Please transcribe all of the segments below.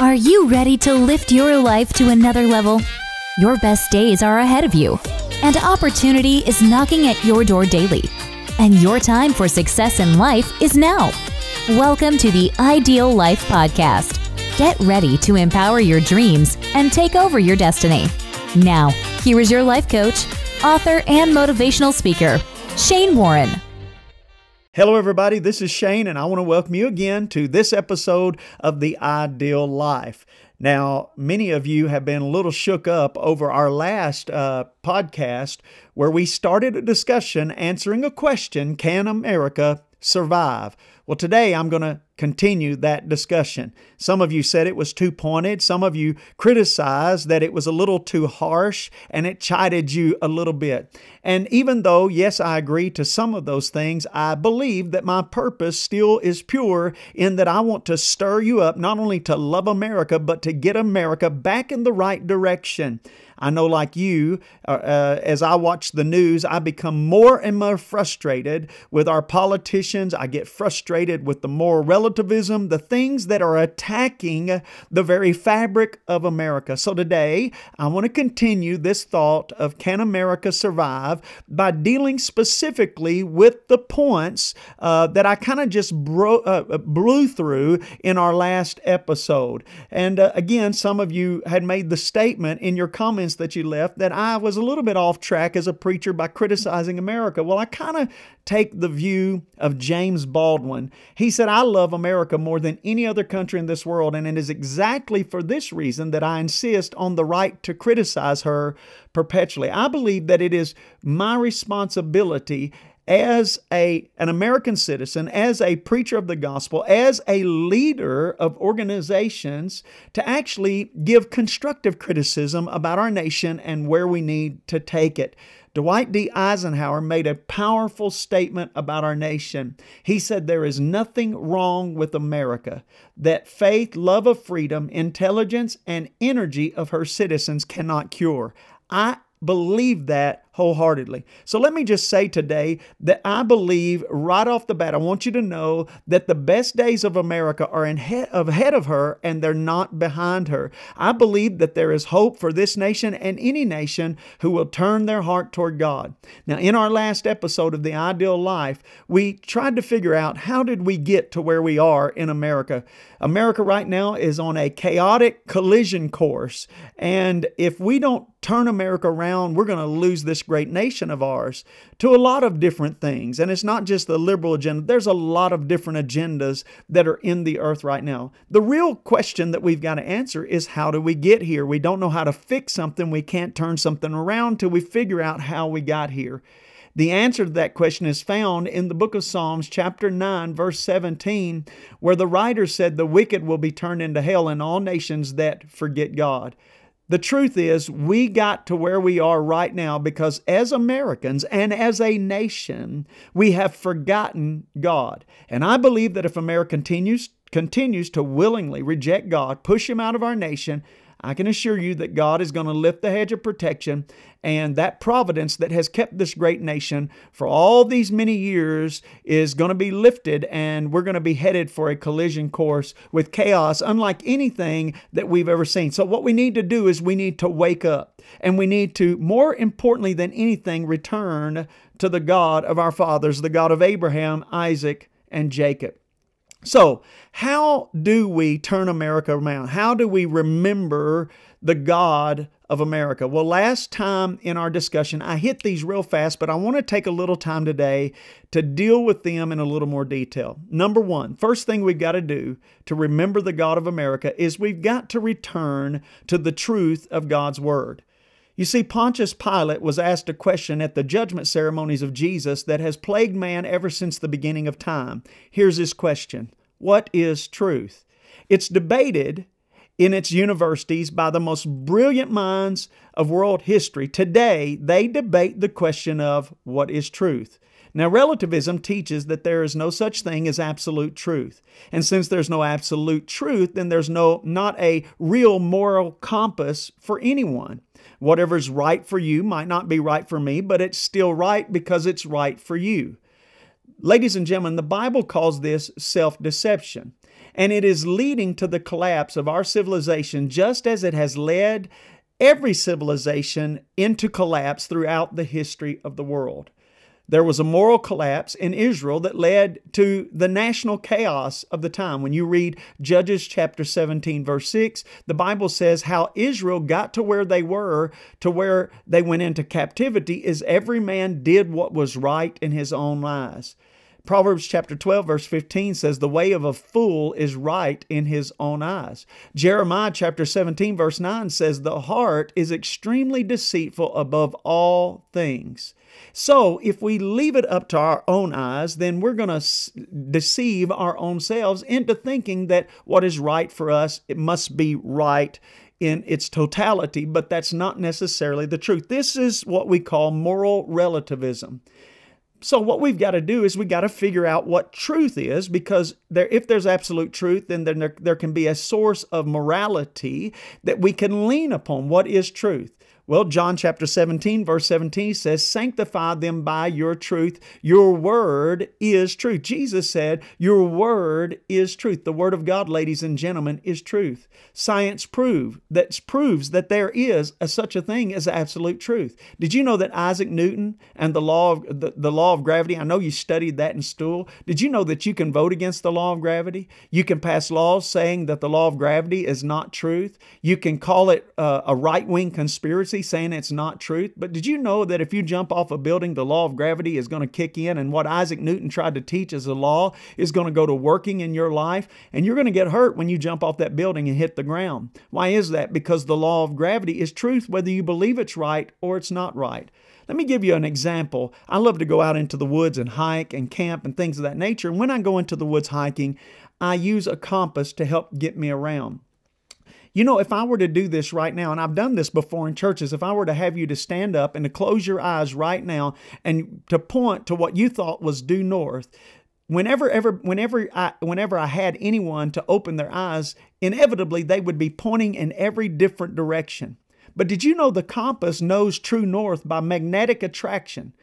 Are you ready to lift your life to another level? Your best days are ahead of you, and opportunity is knocking at your door daily. And your time for success in life is now. Welcome to the Ideal Life Podcast. Get ready to empower your dreams and take over your destiny. Now, here is your life coach, author, and motivational speaker, Shane Warren. Hello, everybody. This is Shane, and I want to welcome you again to this episode of The Ideal Life. Now, many of you have been a little shook up over our last uh, podcast where we started a discussion answering a question Can America survive? Well, today I'm going to continue that discussion. Some of you said it was too pointed. Some of you criticized that it was a little too harsh and it chided you a little bit. And even though, yes, I agree to some of those things, I believe that my purpose still is pure in that I want to stir you up not only to love America, but to get America back in the right direction. I know, like you, uh, uh, as I watch the news, I become more and more frustrated with our politicians. I get frustrated with the moral relativism, the things that are attacking the very fabric of America. So today, I want to continue this thought of can America survive by dealing specifically with the points uh, that I kind of just bro- uh, blew through in our last episode. And uh, again, some of you had made the statement in your comments that you left that I was a little bit off track as a preacher by criticizing America. Well, I kind of take the view of James Baldwin. He said, I love America more than any other country in this world, and it is exactly for this reason that I insist on the right to criticize her perpetually. I believe that it is my responsibility as a, an American citizen, as a preacher of the gospel, as a leader of organizations, to actually give constructive criticism about our nation and where we need to take it. Dwight D. Eisenhower made a powerful statement about our nation. He said, There is nothing wrong with America that faith, love of freedom, intelligence, and energy of her citizens cannot cure. I believe that wholeheartedly. So let me just say today that I believe right off the bat, I want you to know that the best days of America are ahead of her and they're not behind her. I believe that there is hope for this nation and any nation who will turn their heart toward God. Now, in our last episode of The Ideal Life, we tried to figure out how did we get to where we are in America. America right now is on a chaotic collision course. And if we don't turn America around, we're going to lose this great nation of ours to a lot of different things. And it's not just the liberal agenda, there's a lot of different agendas that are in the earth right now. The real question that we've got to answer is how do we get here? We don't know how to fix something, we can't turn something around till we figure out how we got here. The answer to that question is found in the book of Psalms, chapter 9, verse 17, where the writer said, The wicked will be turned into hell, and all nations that forget God. The truth is, we got to where we are right now because as Americans and as a nation, we have forgotten God. And I believe that if America continues, continues to willingly reject God, push Him out of our nation, I can assure you that God is going to lift the hedge of protection and that providence that has kept this great nation for all these many years is going to be lifted and we're going to be headed for a collision course with chaos unlike anything that we've ever seen. So what we need to do is we need to wake up and we need to more importantly than anything return to the God of our fathers, the God of Abraham, Isaac, and Jacob. So, how do we turn America around? How do we remember the God of America? Well, last time in our discussion, I hit these real fast, but I want to take a little time today to deal with them in a little more detail. Number one, first thing we've got to do to remember the God of America is we've got to return to the truth of God's Word. You see, Pontius Pilate was asked a question at the judgment ceremonies of Jesus that has plagued man ever since the beginning of time. Here's his question What is truth? It's debated in its universities by the most brilliant minds of world history. Today, they debate the question of what is truth. Now, relativism teaches that there is no such thing as absolute truth. And since there's no absolute truth, then there's no not a real moral compass for anyone. Whatever's right for you might not be right for me, but it's still right because it's right for you. Ladies and gentlemen, the Bible calls this self deception. And it is leading to the collapse of our civilization, just as it has led every civilization into collapse throughout the history of the world. There was a moral collapse in Israel that led to the national chaos of the time. When you read Judges chapter 17, verse 6, the Bible says how Israel got to where they were, to where they went into captivity, is every man did what was right in his own eyes. Proverbs chapter 12, verse 15 says, The way of a fool is right in his own eyes. Jeremiah chapter 17, verse 9 says, The heart is extremely deceitful above all things. So, if we leave it up to our own eyes, then we're going to s- deceive our own selves into thinking that what is right for us, it must be right in its totality, but that's not necessarily the truth. This is what we call moral relativism. So what we've got to do is we got to figure out what truth is because there if there's absolute truth then there, there can be a source of morality that we can lean upon. What is truth? Well, John chapter 17, verse 17 says, Sanctify them by your truth. Your word is truth. Jesus said, Your word is truth. The word of God, ladies and gentlemen, is truth. Science prove, that proves that there is a, such a thing as absolute truth. Did you know that Isaac Newton and the law of the, the law of gravity, I know you studied that in school. Did you know that you can vote against the law of gravity? You can pass laws saying that the law of gravity is not truth. You can call it uh, a right-wing conspiracy saying it's not truth, but did you know that if you jump off a building, the law of gravity is going to kick in, and what Isaac Newton tried to teach as a law is going to go to working in your life, and you're going to get hurt when you jump off that building and hit the ground. Why is that? Because the law of gravity is truth, whether you believe it's right or it's not right. Let me give you an example. I love to go out into the woods and hike and camp and things of that nature. And when I go into the woods hiking, I use a compass to help get me around. You know, if I were to do this right now, and I've done this before in churches, if I were to have you to stand up and to close your eyes right now and to point to what you thought was due north, whenever ever whenever I whenever I had anyone to open their eyes, inevitably they would be pointing in every different direction. But did you know the compass knows true north by magnetic attraction,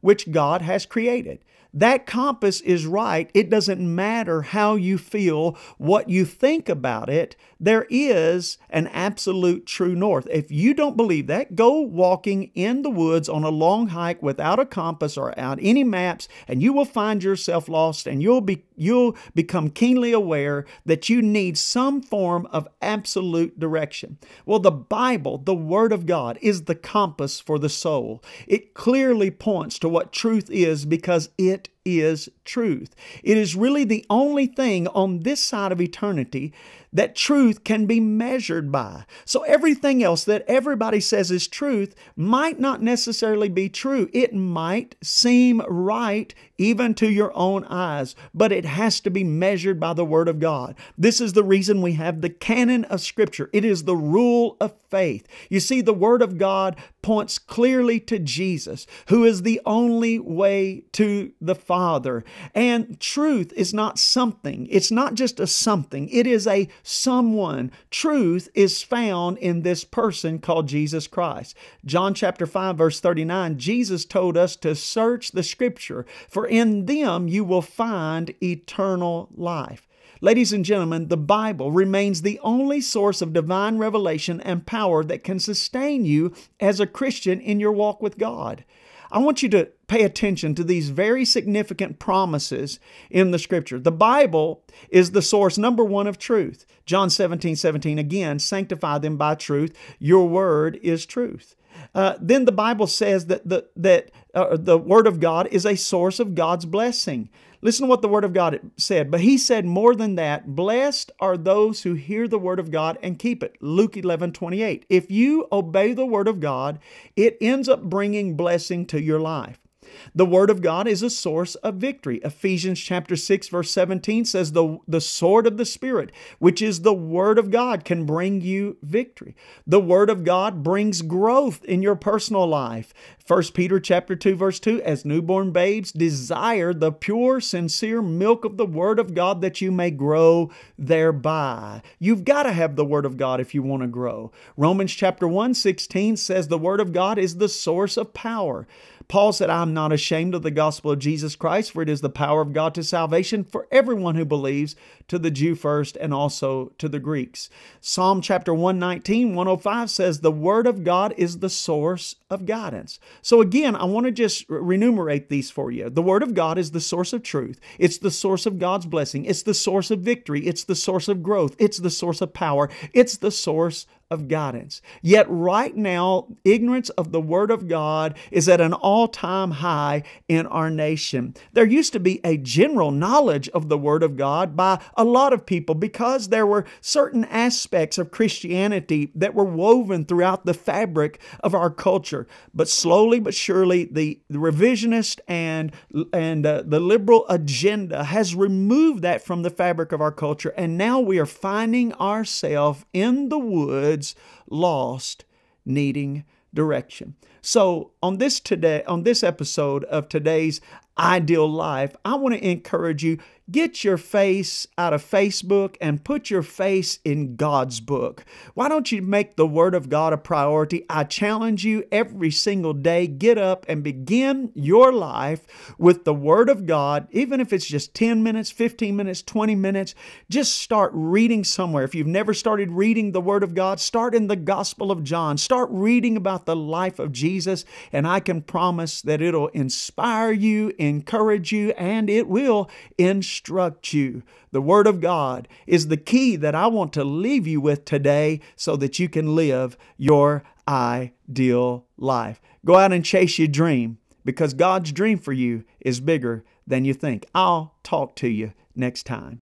which God has created? That compass is right. It doesn't matter how you feel, what you think about it. There is an absolute true north. If you don't believe that, go walking in the woods on a long hike without a compass or out any maps, and you will find yourself lost and you'll be you'll become keenly aware that you need some form of absolute direction. Well, the Bible, the Word of God, is the compass for the soul. It clearly points to what truth is because it is truth. It is really the only thing on this side of eternity that truth can be measured by. So everything else that everybody says is truth might not necessarily be true. It might seem right even to your own eyes, but it has to be measured by the Word of God. This is the reason we have the canon of Scripture. It is the rule of faith. You see, the Word of God points clearly to Jesus, who is the only way to the Father. And truth is not something, it's not just a something, it is a someone. Truth is found in this person called Jesus Christ. John chapter 5 verse 39, Jesus told us to search the scripture, for in them you will find eternal life. Ladies and gentlemen, the Bible remains the only source of divine revelation and power that can sustain you as a Christian in your walk with God. I want you to pay attention to these very significant promises in the scripture. The Bible is the source number one of truth. John 17, 17, again, sanctify them by truth. Your word is truth. Uh, then the Bible says that the, that uh, the Word of God is a source of God's blessing. Listen to what the Word of God said. But He said more than that Blessed are those who hear the Word of God and keep it. Luke 11 28. If you obey the Word of God, it ends up bringing blessing to your life. The Word of God is a source of victory. Ephesians chapter 6, verse 17 says, the, the sword of the Spirit, which is the Word of God, can bring you victory. The Word of God brings growth in your personal life. 1 Peter chapter 2 verse 2 as newborn babes desire the pure sincere milk of the word of God that you may grow thereby. You've got to have the word of God if you want to grow. Romans chapter 1 16 says the word of God is the source of power. Paul said, I'm not ashamed of the gospel of Jesus Christ, for it is the power of God to salvation for everyone who believes, to the Jew first and also to the Greeks. Psalm chapter 119, 105 says, The word of God is the source of guidance. So again, I want to just remunerate these for you. The word of God is the source of truth. It's the source of God's blessing. It's the source of victory. It's the source of growth. It's the source of power. It's the source of guidance. Yet, right now, ignorance of the Word of God is at an all time high in our nation. There used to be a general knowledge of the Word of God by a lot of people because there were certain aspects of Christianity that were woven throughout the fabric of our culture. But slowly but surely, the, the revisionist and, and uh, the liberal agenda has removed that from the fabric of our culture, and now we are finding ourselves in the woods woods, lost, needing direction. So on this today on this episode of today's ideal life, I want to encourage you Get your face out of Facebook and put your face in God's book. Why don't you make the Word of God a priority? I challenge you every single day get up and begin your life with the Word of God, even if it's just 10 minutes, 15 minutes, 20 minutes. Just start reading somewhere. If you've never started reading the Word of God, start in the Gospel of John. Start reading about the life of Jesus, and I can promise that it'll inspire you, encourage you, and it will instruct you. The Word of God is the key that I want to leave you with today so that you can live your ideal life. Go out and chase your dream because God's dream for you is bigger than you think. I'll talk to you next time.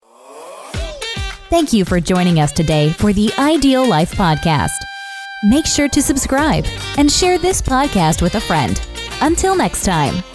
Thank you for joining us today for the Ideal Life Podcast. Make sure to subscribe and share this podcast with a friend. Until next time.